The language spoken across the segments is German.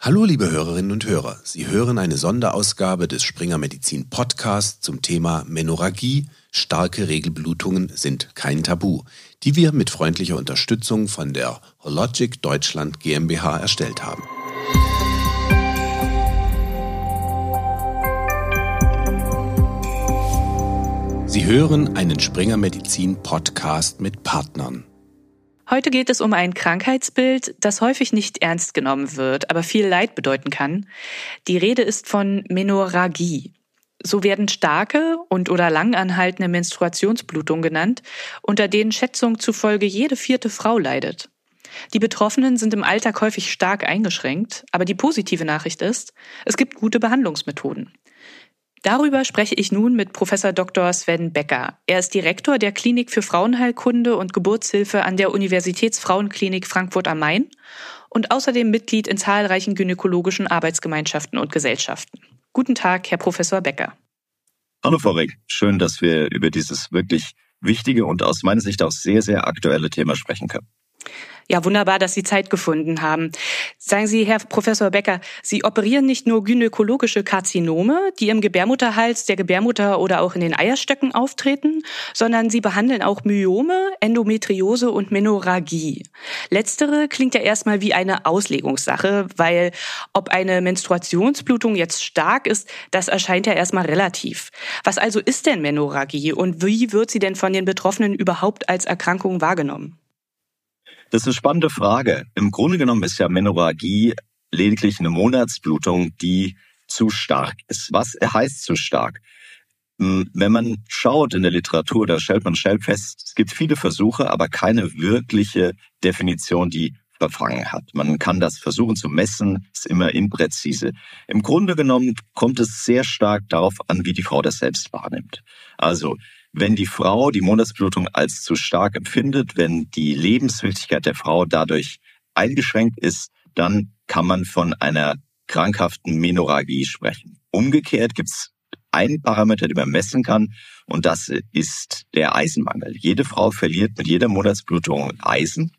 Hallo liebe Hörerinnen und Hörer, Sie hören eine Sonderausgabe des Springer Medizin Podcast zum Thema Menorrhagie, starke Regelblutungen sind kein Tabu, die wir mit freundlicher Unterstützung von der Hologic Deutschland GmbH erstellt haben. Sie hören einen Springer Medizin Podcast mit Partnern. Heute geht es um ein Krankheitsbild, das häufig nicht ernst genommen wird, aber viel Leid bedeuten kann. Die Rede ist von Menorrhagie. So werden starke und oder langanhaltende Menstruationsblutungen genannt, unter denen Schätzungen zufolge jede vierte Frau leidet. Die Betroffenen sind im Alltag häufig stark eingeschränkt, aber die positive Nachricht ist, es gibt gute Behandlungsmethoden. Darüber spreche ich nun mit Professor Dr. Sven Becker. Er ist Direktor der Klinik für Frauenheilkunde und Geburtshilfe an der Universitätsfrauenklinik Frankfurt am Main und außerdem Mitglied in zahlreichen gynäkologischen Arbeitsgemeinschaften und Gesellschaften. Guten Tag, Herr Professor Becker. Hallo, Frau Reck. Schön, dass wir über dieses wirklich wichtige und aus meiner Sicht auch sehr, sehr aktuelle Thema sprechen können. Ja, wunderbar, dass Sie Zeit gefunden haben. Sagen Sie, Herr Professor Becker, Sie operieren nicht nur gynäkologische Karzinome, die im Gebärmutterhals, der Gebärmutter oder auch in den Eierstöcken auftreten, sondern Sie behandeln auch Myome, Endometriose und Menorrhagie. Letztere klingt ja erstmal wie eine Auslegungssache, weil ob eine Menstruationsblutung jetzt stark ist, das erscheint ja erstmal relativ. Was also ist denn Menorrhagie und wie wird sie denn von den Betroffenen überhaupt als Erkrankung wahrgenommen? Das ist eine spannende Frage. Im Grunde genommen ist ja Menorrhagie lediglich eine Monatsblutung, die zu stark ist. Was heißt zu stark? Hm, wenn man schaut in der Literatur, da stellt man schnell fest, es gibt viele Versuche, aber keine wirkliche Definition, die verfangen hat. Man kann das versuchen zu messen, ist immer impräzise. Im Grunde genommen kommt es sehr stark darauf an, wie die Frau das selbst wahrnimmt. Also wenn die Frau die Monatsblutung als zu stark empfindet, wenn die Lebenswichtigkeit der Frau dadurch eingeschränkt ist, dann kann man von einer krankhaften Menorrhagie sprechen. Umgekehrt gibt es einen Parameter, den man messen kann, und das ist der Eisenmangel. Jede Frau verliert mit jeder Monatsblutung Eisen.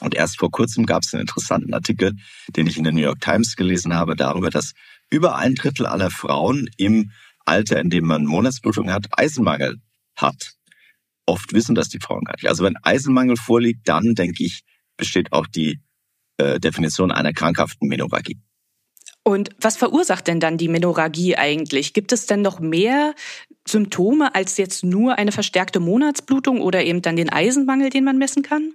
Und erst vor kurzem gab es einen interessanten Artikel, den ich in der New York Times gelesen habe, darüber, dass über ein Drittel aller Frauen im Alter, in dem man Monatsblutung hat, Eisenmangel hat. Oft wissen das die Frauen gar nicht. Also wenn Eisenmangel vorliegt, dann denke ich, besteht auch die äh, Definition einer krankhaften Menorrhagie. Und was verursacht denn dann die Menorrhagie eigentlich? Gibt es denn noch mehr Symptome als jetzt nur eine verstärkte Monatsblutung oder eben dann den Eisenmangel, den man messen kann?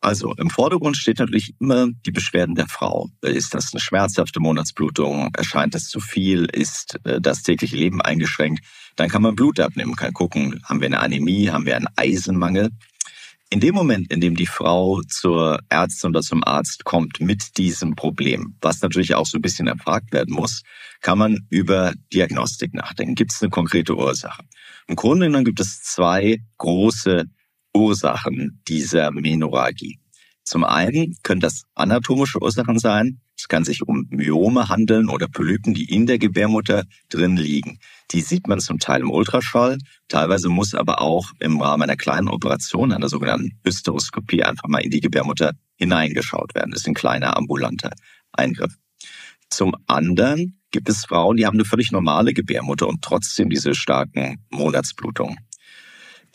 Also im Vordergrund steht natürlich immer die Beschwerden der Frau. Ist das eine schmerzhafte Monatsblutung? Erscheint das zu viel? Ist äh, das tägliche Leben eingeschränkt? Dann kann man Blut abnehmen, kann gucken, haben wir eine Anämie, haben wir einen Eisenmangel. In dem Moment, in dem die Frau zur Ärztin oder zum Arzt kommt mit diesem Problem, was natürlich auch so ein bisschen erfragt werden muss, kann man über Diagnostik nachdenken. Gibt es eine konkrete Ursache? Im Grunde genommen gibt es zwei große Ursachen dieser Menorrhagie. Zum einen können das anatomische Ursachen sein. Es kann sich um Myome handeln oder Polypen, die in der Gebärmutter drin liegen. Die sieht man zum Teil im Ultraschall. Teilweise muss aber auch im Rahmen einer kleinen Operation, einer sogenannten Hysteroskopie, einfach mal in die Gebärmutter hineingeschaut werden. Das ist ein kleiner ambulanter Eingriff. Zum anderen gibt es Frauen, die haben eine völlig normale Gebärmutter und trotzdem diese starken Monatsblutungen.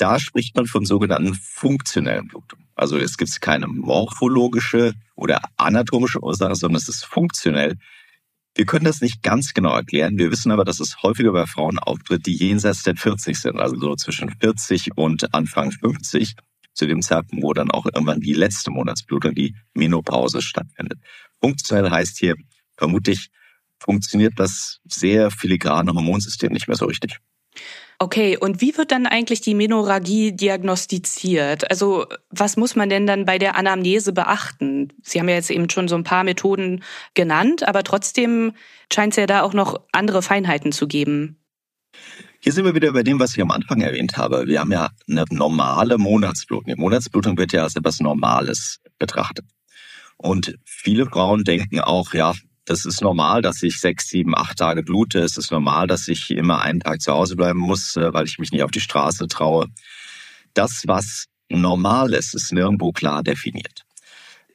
Da spricht man von sogenannten funktionellen Blutungen. Also es gibt keine morphologische oder anatomische Ursache, sondern es ist funktionell. Wir können das nicht ganz genau erklären. Wir wissen aber, dass es häufiger bei Frauen auftritt, die jenseits der 40 sind, also so zwischen 40 und Anfang 50, zu dem Zeitpunkt, wo dann auch irgendwann die letzte Monatsblutung, die Menopause stattfindet. Funktionell heißt hier vermutlich, funktioniert das sehr filigrane Hormonsystem nicht mehr so richtig. Okay, und wie wird dann eigentlich die Menorrhagie diagnostiziert? Also was muss man denn dann bei der Anamnese beachten? Sie haben ja jetzt eben schon so ein paar Methoden genannt, aber trotzdem scheint es ja da auch noch andere Feinheiten zu geben. Hier sind wir wieder bei dem, was ich am Anfang erwähnt habe. Wir haben ja eine normale Monatsblutung. Die Monatsblutung wird ja als etwas Normales betrachtet. Und viele Frauen denken auch, ja, das ist normal, dass ich sechs, sieben, acht Tage blute. Es ist normal, dass ich immer einen Tag zu Hause bleiben muss, äh, weil ich mich nicht auf die Straße traue. Das, was normal ist, ist nirgendwo klar definiert.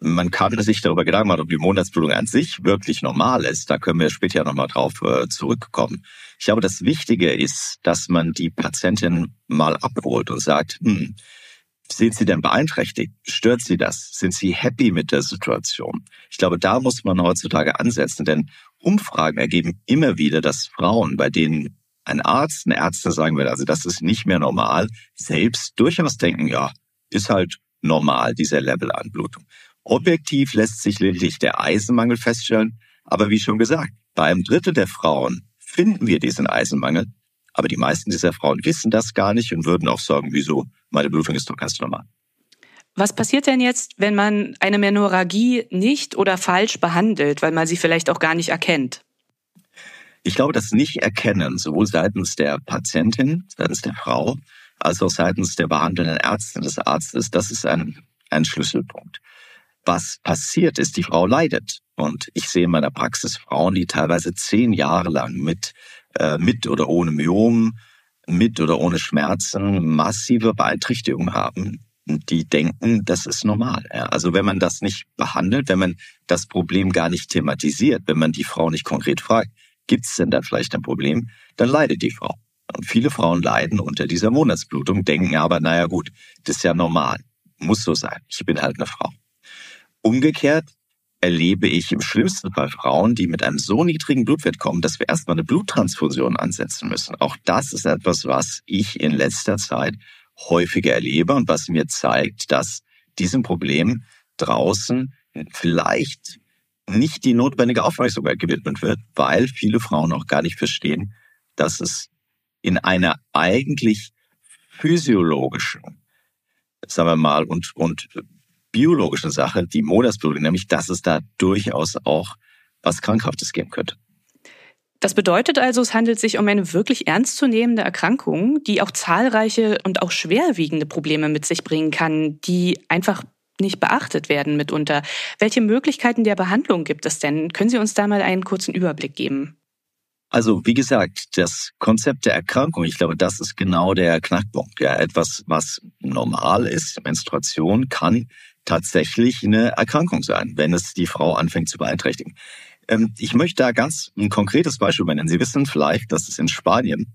Man kann sich darüber Gedanken machen, ob die Monatsblutung an sich wirklich normal ist. Da können wir später nochmal drauf äh, zurückkommen. Ich glaube, das Wichtige ist, dass man die Patientin mal abholt und sagt, hm, sind Sie denn beeinträchtigt? Stört Sie das? Sind Sie happy mit der Situation? Ich glaube, da muss man heutzutage ansetzen, denn Umfragen ergeben immer wieder, dass Frauen, bei denen ein Arzt, eine Ärztin sagen will, also das ist nicht mehr normal, selbst durchaus denken, ja, ist halt normal, dieser Level an Blutung. Objektiv lässt sich lediglich der Eisenmangel feststellen, aber wie schon gesagt, bei einem Drittel der Frauen finden wir diesen Eisenmangel, aber die meisten dieser Frauen wissen das gar nicht und würden auch sagen, wieso, meine Blutung ist doch ganz normal. Was passiert denn jetzt, wenn man eine Menorrhagie nicht oder falsch behandelt, weil man sie vielleicht auch gar nicht erkennt? Ich glaube, das Nicht-Erkennen, sowohl seitens der Patientin, seitens der Frau, als auch seitens der behandelnden Ärztin, des Arztes, das ist ein, ein Schlüsselpunkt. Was passiert ist, die Frau leidet. Und ich sehe in meiner Praxis Frauen, die teilweise zehn Jahre lang mit, äh, mit oder ohne Myom, mit oder ohne Schmerzen massive Beeinträchtigungen haben, die denken, das ist normal. Ja. Also wenn man das nicht behandelt, wenn man das Problem gar nicht thematisiert, wenn man die Frau nicht konkret fragt, gibt es denn da vielleicht ein Problem, dann leidet die Frau. Und viele Frauen leiden unter dieser Monatsblutung, denken aber, naja gut, das ist ja normal, muss so sein, ich bin halt eine Frau. Umgekehrt erlebe ich im schlimmsten Fall Frauen, die mit einem so niedrigen Blutwert kommen, dass wir erstmal eine Bluttransfusion ansetzen müssen. Auch das ist etwas, was ich in letzter Zeit häufiger erlebe und was mir zeigt, dass diesem Problem draußen vielleicht nicht die notwendige Aufmerksamkeit gewidmet wird, weil viele Frauen auch gar nicht verstehen, dass es in einer eigentlich physiologischen, sagen wir mal, und, und biologischen Sache, die Monatsblutung, nämlich dass es da durchaus auch was Krankhaftes geben könnte. Das bedeutet also, es handelt sich um eine wirklich ernstzunehmende Erkrankung, die auch zahlreiche und auch schwerwiegende Probleme mit sich bringen kann, die einfach nicht beachtet werden mitunter. Welche Möglichkeiten der Behandlung gibt es denn? Können Sie uns da mal einen kurzen Überblick geben? Also wie gesagt, das Konzept der Erkrankung, ich glaube, das ist genau der Knackpunkt. Ja, etwas, was normal ist, Menstruation, kann tatsächlich eine Erkrankung sein, wenn es die Frau anfängt zu beeinträchtigen. Ähm, ich möchte da ganz ein konkretes Beispiel nennen. Sie wissen vielleicht, dass es in Spanien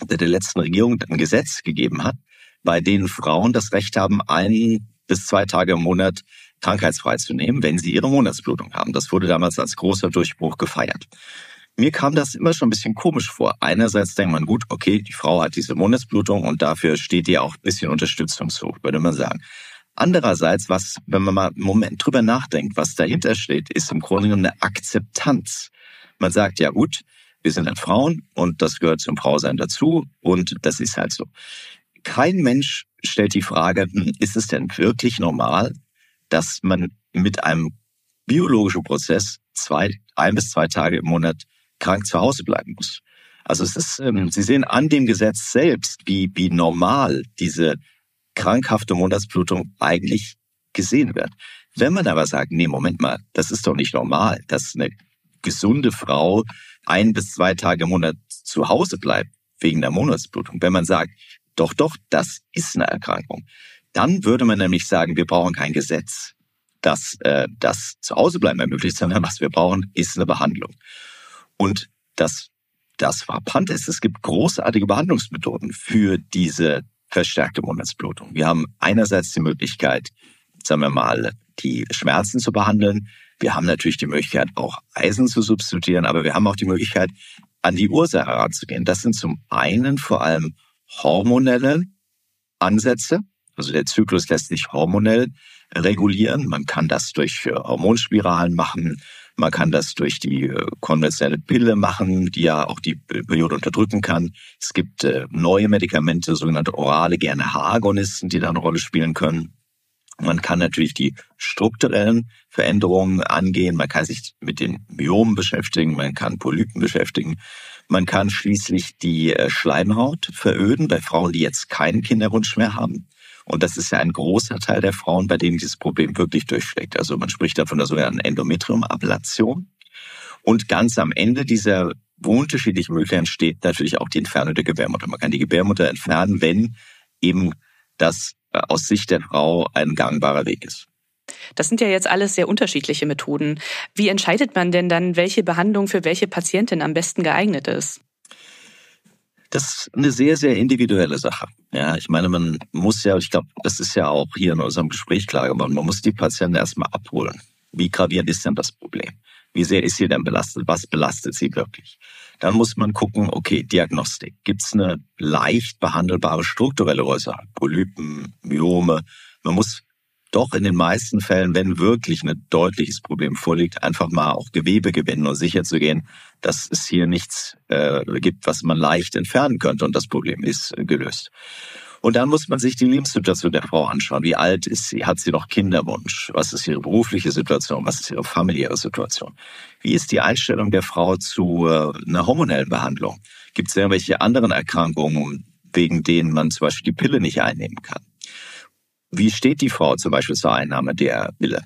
unter der letzten Regierung ein Gesetz gegeben hat, bei denen Frauen das Recht haben, ein bis zwei Tage im Monat krankheitsfrei zu nehmen, wenn sie ihre Monatsblutung haben. Das wurde damals als großer Durchbruch gefeiert. Mir kam das immer schon ein bisschen komisch vor. Einerseits denkt man, gut, okay, die Frau hat diese Monatsblutung und dafür steht ihr auch ein bisschen Unterstützung zu, würde man sagen. Andererseits, was, wenn man mal einen Moment drüber nachdenkt, was dahinter steht, ist im Grunde genommen eine Akzeptanz. Man sagt, ja gut, wir sind dann Frauen und das gehört zum Frausein dazu und das ist halt so. Kein Mensch stellt die Frage, hm, ist es denn wirklich normal, dass man mit einem biologischen Prozess zwei, ein bis zwei Tage im Monat krank zu Hause bleiben muss? Also es ist, ähm, Sie sehen an dem Gesetz selbst, wie, wie normal diese krankhafte Monatsblutung eigentlich gesehen wird. Wenn man aber sagt, nee, Moment mal, das ist doch nicht normal, dass eine gesunde Frau ein bis zwei Tage im Monat zu Hause bleibt wegen der Monatsblutung. Wenn man sagt, doch, doch, das ist eine Erkrankung, dann würde man nämlich sagen, wir brauchen kein Gesetz, das äh, das zu Hause bleiben ermöglicht, sondern was wir brauchen, ist eine Behandlung. Und das, das Frappante ist, es gibt großartige Behandlungsmethoden für diese verstärkte Monatsblutung. Wir haben einerseits die Möglichkeit, sagen wir mal, die Schmerzen zu behandeln. Wir haben natürlich die Möglichkeit, auch Eisen zu substituieren, aber wir haben auch die Möglichkeit, an die Ursache heranzugehen. Das sind zum einen vor allem hormonelle Ansätze. Also der Zyklus lässt sich hormonell regulieren. Man kann das durch Hormonspiralen machen. Man kann das durch die äh, konventionelle Pille machen, die ja auch die Periode unterdrücken kann. Es gibt äh, neue Medikamente, sogenannte orale GNRH-Agonisten, die da eine Rolle spielen können. Man kann natürlich die strukturellen Veränderungen angehen. Man kann sich mit den Myomen beschäftigen. Man kann Polypen beschäftigen. Man kann schließlich die äh, Schleimhaut veröden bei Frauen, die jetzt keinen Kinderwunsch mehr haben. Und das ist ja ein großer Teil der Frauen, bei denen dieses Problem wirklich durchschlägt. Also man spricht da von der sogenannten Endometriumablation. Und ganz am Ende dieser unterschiedlichen Möglichkeiten steht natürlich auch die Entfernung der Gebärmutter. Man kann die Gebärmutter entfernen, wenn eben das äh, aus Sicht der Frau ein gangbarer Weg ist. Das sind ja jetzt alles sehr unterschiedliche Methoden. Wie entscheidet man denn dann, welche Behandlung für welche Patientin am besten geeignet ist? Das ist eine sehr, sehr individuelle Sache. Ja, ich meine, man muss ja, ich glaube, das ist ja auch hier in unserem Gespräch klar geworden, man muss die Patienten erstmal abholen. Wie gravierend ist denn das Problem? Wie sehr ist sie denn belastet? Was belastet sie wirklich? Dann muss man gucken, okay, Diagnostik. Gibt es eine leicht behandelbare strukturelle Ursache? Polypen, Myome. Man muss doch in den meisten Fällen, wenn wirklich ein deutliches Problem vorliegt, einfach mal auch Gewebe gewinnen, um sicher zu gehen, dass es hier nichts äh, gibt, was man leicht entfernen könnte und das Problem ist äh, gelöst. Und dann muss man sich die Lebenssituation der Frau anschauen. Wie alt ist sie? Hat sie noch Kinderwunsch? Was ist ihre berufliche Situation? Was ist ihre familiäre Situation? Wie ist die Einstellung der Frau zu äh, einer hormonellen Behandlung? Gibt es irgendwelche anderen Erkrankungen, wegen denen man zum Beispiel die Pille nicht einnehmen kann? Wie steht die Frau zum Beispiel zur Einnahme der Pille?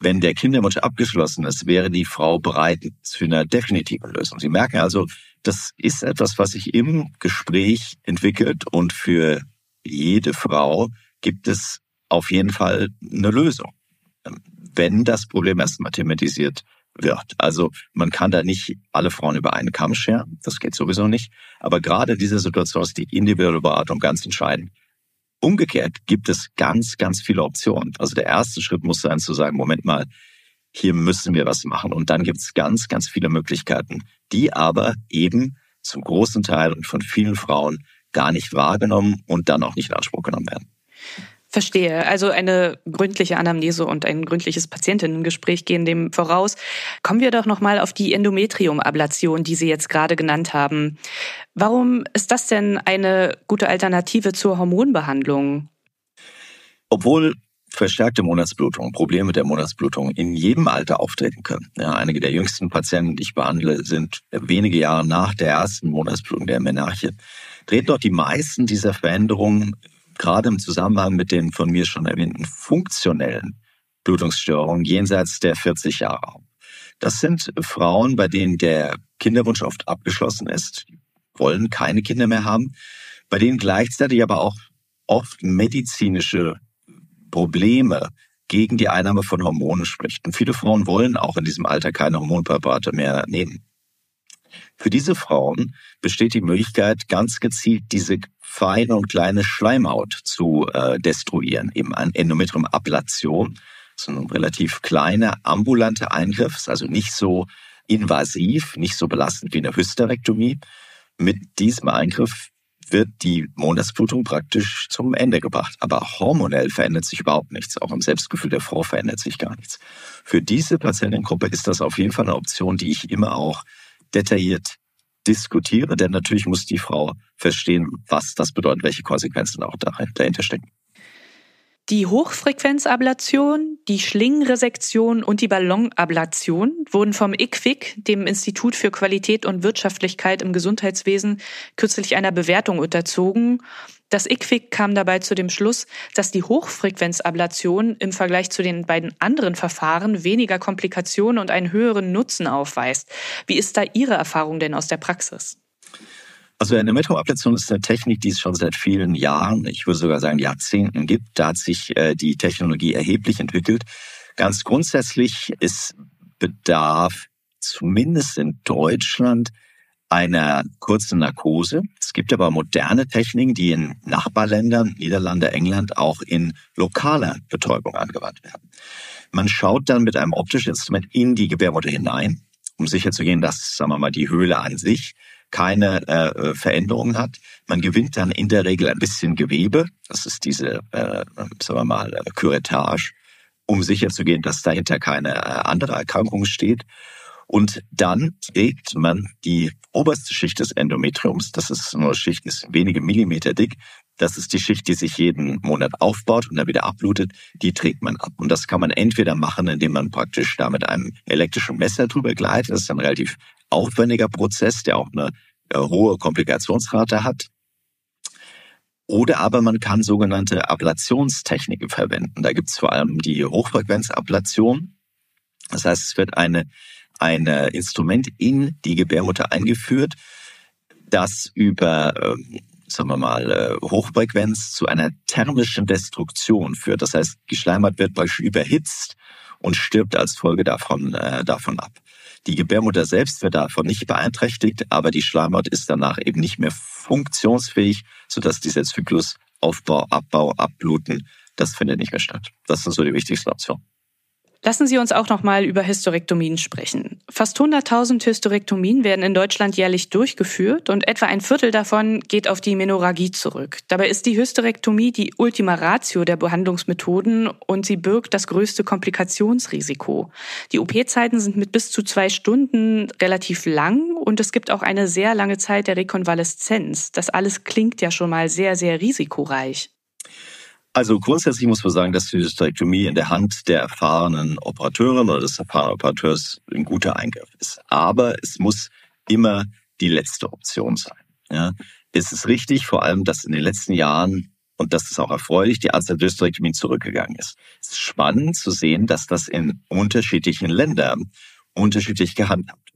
Wenn der Kinderwunsch abgeschlossen ist, wäre die Frau bereit zu einer definitiven Lösung. Sie merken also, das ist etwas, was sich im Gespräch entwickelt und für jede Frau gibt es auf jeden Fall eine Lösung, wenn das Problem erst mathematisiert wird. Also man kann da nicht alle Frauen über einen Kamm scheren, das geht sowieso nicht. Aber gerade in dieser Situation ist die individuelle Beratung ganz entscheidend. Umgekehrt gibt es ganz, ganz viele Optionen. Also der erste Schritt muss sein zu sagen, Moment mal, hier müssen wir was machen. Und dann gibt es ganz, ganz viele Möglichkeiten, die aber eben zum großen Teil und von vielen Frauen gar nicht wahrgenommen und dann auch nicht in Anspruch genommen werden. Verstehe. Also eine gründliche Anamnese und ein gründliches Patientinnengespräch gehen dem voraus. Kommen wir doch nochmal auf die Endometriumablation, die Sie jetzt gerade genannt haben. Warum ist das denn eine gute Alternative zur Hormonbehandlung? Obwohl verstärkte Monatsblutung, Probleme der Monatsblutung in jedem Alter auftreten können. Ja, einige der jüngsten Patienten, die ich behandle, sind wenige Jahre nach der ersten Monatsblutung der Menarche treten doch die meisten dieser Veränderungen gerade im Zusammenhang mit den von mir schon erwähnten funktionellen Blutungsstörungen jenseits der 40 Jahre. Das sind Frauen, bei denen der Kinderwunsch oft abgeschlossen ist, wollen keine Kinder mehr haben, bei denen gleichzeitig aber auch oft medizinische Probleme gegen die Einnahme von Hormonen spricht. Und viele Frauen wollen auch in diesem Alter keine Hormonpräparate mehr nehmen. Für diese Frauen besteht die Möglichkeit, ganz gezielt diese feine und kleine Schleimhaut zu äh, destruieren, eben an Endometriumablation. Das ist ein relativ kleiner ambulanter Eingriff, also nicht so invasiv, nicht so belastend wie eine Hysterektomie. Mit diesem Eingriff wird die Monatsblutung praktisch zum Ende gebracht. Aber hormonell verändert sich überhaupt nichts. Auch im Selbstgefühl der Frau verändert sich gar nichts. Für diese Patientengruppe ist das auf jeden Fall eine Option, die ich immer auch detailliert diskutiere, denn natürlich muss die Frau verstehen, was das bedeutet, welche Konsequenzen auch dahinter stecken. Die Hochfrequenzablation, die Schlingenresektion und die Ballonablation wurden vom IQWIC, dem Institut für Qualität und Wirtschaftlichkeit im Gesundheitswesen, kürzlich einer Bewertung unterzogen. Das IQWIC kam dabei zu dem Schluss, dass die Hochfrequenzablation im Vergleich zu den beiden anderen Verfahren weniger Komplikationen und einen höheren Nutzen aufweist. Wie ist da Ihre Erfahrung denn aus der Praxis? Also eine Metroablation ist eine Technik, die es schon seit vielen Jahren, ich würde sogar sagen Jahrzehnten gibt. Da hat sich äh, die Technologie erheblich entwickelt. Ganz grundsätzlich ist Bedarf zumindest in Deutschland einer kurzen Narkose. Es gibt aber moderne Techniken, die in Nachbarländern, Niederlande, England auch in lokaler Betäubung angewandt werden. Man schaut dann mit einem optischen Instrument in die Gebärmutter hinein, um sicherzugehen, dass, sagen wir mal, die Höhle an sich keine äh, Veränderung hat. Man gewinnt dann in der Regel ein bisschen Gewebe. Das ist diese, äh, sagen wir mal, Curettage, um sicherzugehen, dass dahinter keine äh, andere Erkrankung steht. Und dann trägt man die oberste Schicht des Endometriums, das ist nur Schicht, ist wenige Millimeter dick, das ist die Schicht, die sich jeden Monat aufbaut und dann wieder abblutet, die trägt man ab. Und das kann man entweder machen, indem man praktisch da mit einem elektrischen Messer drüber gleitet, das ist ein relativ aufwendiger Prozess, der auch eine äh, hohe Komplikationsrate hat. Oder aber man kann sogenannte Ablationstechniken verwenden. Da gibt es vor allem die Hochfrequenzablation. Das heißt, es wird eine, ein Instrument in die Gebärmutter eingeführt, das über ähm, sagen wir mal, äh, Hochfrequenz zu einer thermischen Destruktion führt. Das heißt, die Schleimhaut wird überhitzt und stirbt als Folge davon, äh, davon ab. Die Gebärmutter selbst wird davon nicht beeinträchtigt, aber die Schleimhaut ist danach eben nicht mehr funktionsfähig, sodass dieser Zyklus Aufbau, Abbau, Abbluten, das findet nicht mehr statt. Das sind so die wichtigsten Optionen. Lassen Sie uns auch noch mal über Hysterektomien sprechen. Fast 100.000 Hysterektomien werden in Deutschland jährlich durchgeführt und etwa ein Viertel davon geht auf die Menorrhagie zurück. Dabei ist die Hysterektomie die Ultima Ratio der Behandlungsmethoden und sie birgt das größte Komplikationsrisiko. Die OP-Zeiten sind mit bis zu zwei Stunden relativ lang und es gibt auch eine sehr lange Zeit der Rekonvaleszenz. Das alles klingt ja schon mal sehr, sehr risikoreich. Also grundsätzlich muss man sagen, dass die Hysterektomie in der Hand der erfahrenen Operateurin oder des erfahrenen Operateurs ein guter Eingriff ist. Aber es muss immer die letzte Option sein. Ja. Es ist richtig, vor allem, dass in den letzten Jahren, und das ist auch erfreulich, die Anzahl der Hysterektomien zurückgegangen ist. Es ist spannend zu sehen, dass das in unterschiedlichen Ländern unterschiedlich gehandhabt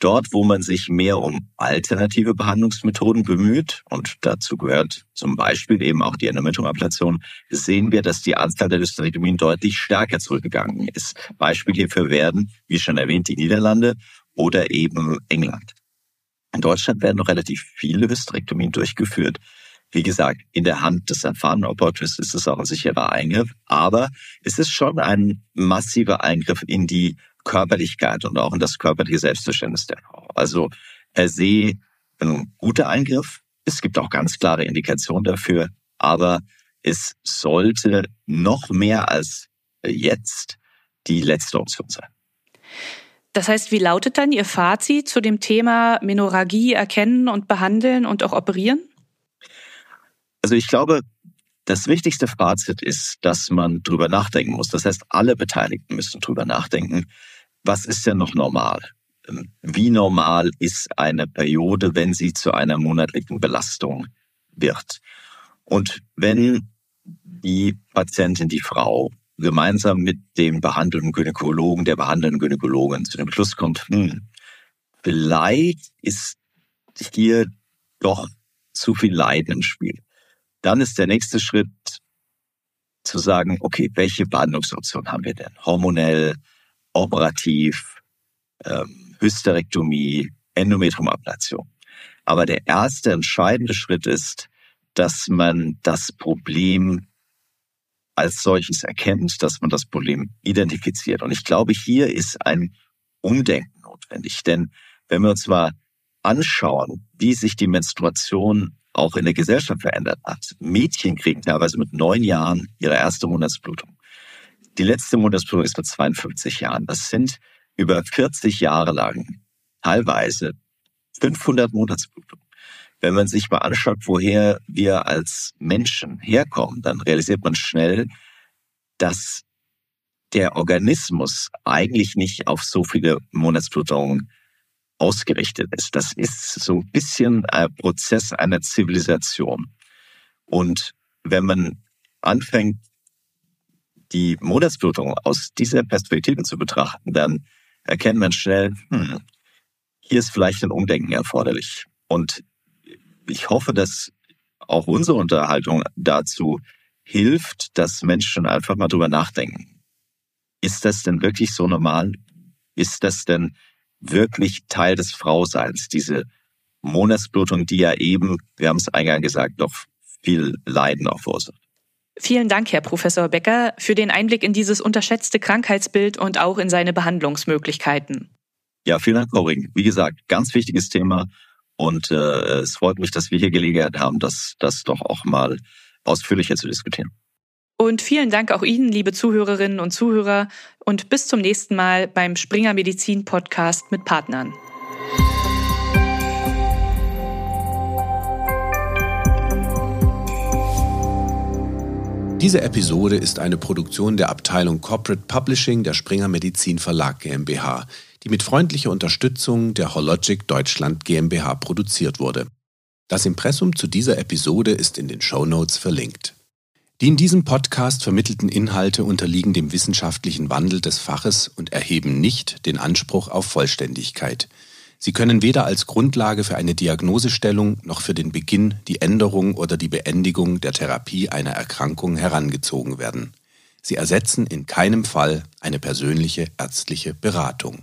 Dort, wo man sich mehr um alternative Behandlungsmethoden bemüht, und dazu gehört zum Beispiel eben auch die Endometrioablation, sehen wir, dass die Anzahl der Hysterektomien deutlich stärker zurückgegangen ist. Beispiel hierfür werden, wie schon erwähnt, die Niederlande oder eben England. In Deutschland werden noch relativ viele Hysterektomien durchgeführt. Wie gesagt, in der Hand des erfahrenen Operators ist es auch ein sicherer Eingriff, aber es ist schon ein massiver Eingriff in die Körperlichkeit und auch in das körperliche Selbstverständnis der Frau. Also per se ein guter Eingriff. Es gibt auch ganz klare Indikationen dafür, aber es sollte noch mehr als jetzt die letzte Option sein. Das heißt, wie lautet dann Ihr Fazit zu dem Thema Menorrhagie erkennen und behandeln und auch operieren? Also ich glaube, das wichtigste Fazit ist, dass man drüber nachdenken muss. Das heißt, alle Beteiligten müssen drüber nachdenken. Was ist denn noch normal? Ähm, wie normal ist eine Periode, wenn sie zu einer monatlichen Belastung wird? Und wenn die Patientin, die Frau, gemeinsam mit dem behandelnden Gynäkologen, der behandelnden Gynäkologin zu dem Schluss kommt, hm, vielleicht ist hier doch zu viel Leid im Spiel. Dann ist der nächste Schritt zu sagen, okay, welche Behandlungsoption haben wir denn? Hormonell, operativ, ähm, Hysterektomie, Endometriumablation. Aber der erste entscheidende Schritt ist, dass man das Problem als solches erkennt, dass man das Problem identifiziert. Und ich glaube, hier ist ein Umdenken notwendig. Denn wenn wir uns mal anschauen, wie sich die Menstruation auch in der Gesellschaft verändert hat. Mädchen kriegen teilweise mit neun Jahren ihre erste Monatsblutung. Die letzte Monatsblutung ist mit 52 Jahren. Das sind über 40 Jahre lang teilweise 500 Monatsblutungen. Wenn man sich mal anschaut, woher wir als Menschen herkommen, dann realisiert man schnell, dass der Organismus eigentlich nicht auf so viele Monatsblutungen ausgerichtet ist. Das ist so ein bisschen ein Prozess einer Zivilisation. Und wenn man anfängt, die Monatsblutung aus dieser Perspektive zu betrachten, dann erkennt man schnell, hm, hier ist vielleicht ein Umdenken erforderlich. Und ich hoffe, dass auch unsere Unterhaltung dazu hilft, dass Menschen einfach mal drüber nachdenken. Ist das denn wirklich so normal? Ist das denn wirklich Teil des Frauseins, diese Monatsblutung, die ja eben, wir haben es eingangs gesagt, doch viel Leiden auch verursacht. Vielen Dank, Herr Professor Becker, für den Einblick in dieses unterschätzte Krankheitsbild und auch in seine Behandlungsmöglichkeiten. Ja, vielen Dank, Corinne. Wie gesagt, ganz wichtiges Thema und äh, es freut mich, dass wir hier Gelegenheit haben, das, das doch auch mal ausführlicher zu diskutieren. Und vielen Dank auch Ihnen, liebe Zuhörerinnen und Zuhörer. Und bis zum nächsten Mal beim Springer Medizin Podcast mit Partnern. Diese Episode ist eine Produktion der Abteilung Corporate Publishing der Springer Medizin Verlag GmbH, die mit freundlicher Unterstützung der Hologic Deutschland GmbH produziert wurde. Das Impressum zu dieser Episode ist in den Show Notes verlinkt. Die in diesem Podcast vermittelten Inhalte unterliegen dem wissenschaftlichen Wandel des Faches und erheben nicht den Anspruch auf Vollständigkeit. Sie können weder als Grundlage für eine Diagnosestellung noch für den Beginn, die Änderung oder die Beendigung der Therapie einer Erkrankung herangezogen werden. Sie ersetzen in keinem Fall eine persönliche ärztliche Beratung.